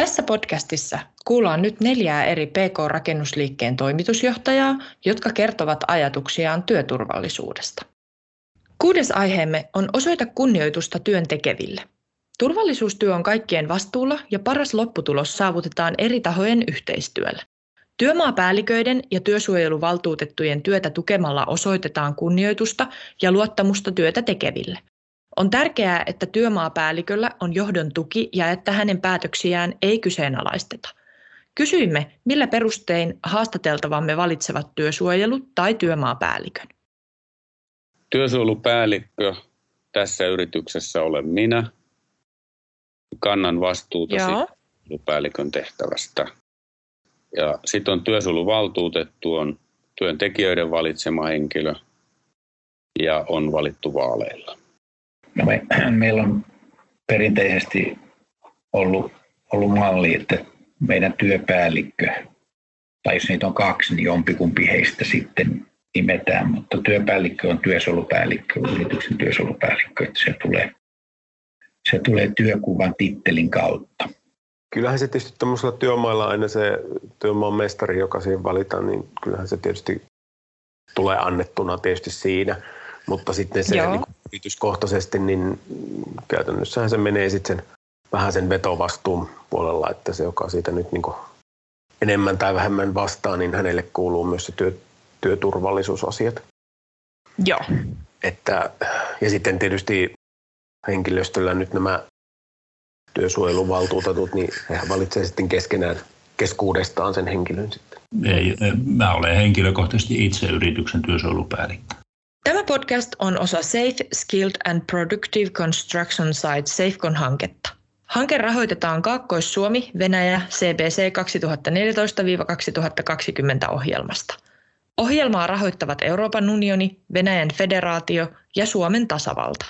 Tässä podcastissa kuullaan nyt neljää eri PK-rakennusliikkeen toimitusjohtajaa, jotka kertovat ajatuksiaan työturvallisuudesta. Kuudes aiheemme on osoita kunnioitusta työn tekeville. Turvallisuustyö on kaikkien vastuulla ja paras lopputulos saavutetaan eri tahojen yhteistyöllä. Työmaapäälliköiden ja työsuojeluvaltuutettujen työtä tukemalla osoitetaan kunnioitusta ja luottamusta työtä tekeville. On tärkeää, että työmaapäälliköllä on johdon tuki ja että hänen päätöksiään ei kyseenalaisteta. Kysyimme, millä perustein haastateltavamme valitsevat työsuojelu- tai työmaapäällikön. Työsuojelupäällikkö tässä yrityksessä olen minä. Kannan vastuuta työsuojelupäällikön tehtävästä. Ja sitten on työsuojeluvaltuutettu, on työntekijöiden valitsema henkilö ja on valittu vaaleilla. No me, meillä on perinteisesti ollut, ollut malli, että meidän työpäällikkö, tai jos niitä on kaksi, niin jompikumpi heistä sitten nimetään, mutta työpäällikkö on työsolupäällikkö, yrityksen työsolupäällikkö, että se tulee, se tulee työkuvan tittelin kautta. Kyllähän se tietysti tämmöisellä työmailla aina se työmaan mestari, joka siihen valitaan, niin kyllähän se tietysti tulee annettuna tietysti siinä. Mutta sitten se niin yrityskohtaisesti, niin käytännössähän se menee sitten sen, vähän sen vetovastuun puolella, että se, joka siitä nyt niin enemmän tai vähemmän vastaa, niin hänelle kuuluu myös se työ, työturvallisuusasiat. Joo. Että, ja sitten tietysti henkilöstöllä nyt nämä työsuojeluvaltuutetut, niin hehän valitsee sitten keskenään keskuudestaan sen henkilön sitten. Ei, mä olen henkilökohtaisesti itse yrityksen työsuojelupäällikkö. Tämä podcast on osa Safe, Skilled and Productive Construction Site SafeCon-hanketta. Hanke rahoitetaan Kaakkois-Suomi, Venäjä, CBC 2014-2020 ohjelmasta. Ohjelmaa rahoittavat Euroopan unioni, Venäjän federaatio ja Suomen tasavalta.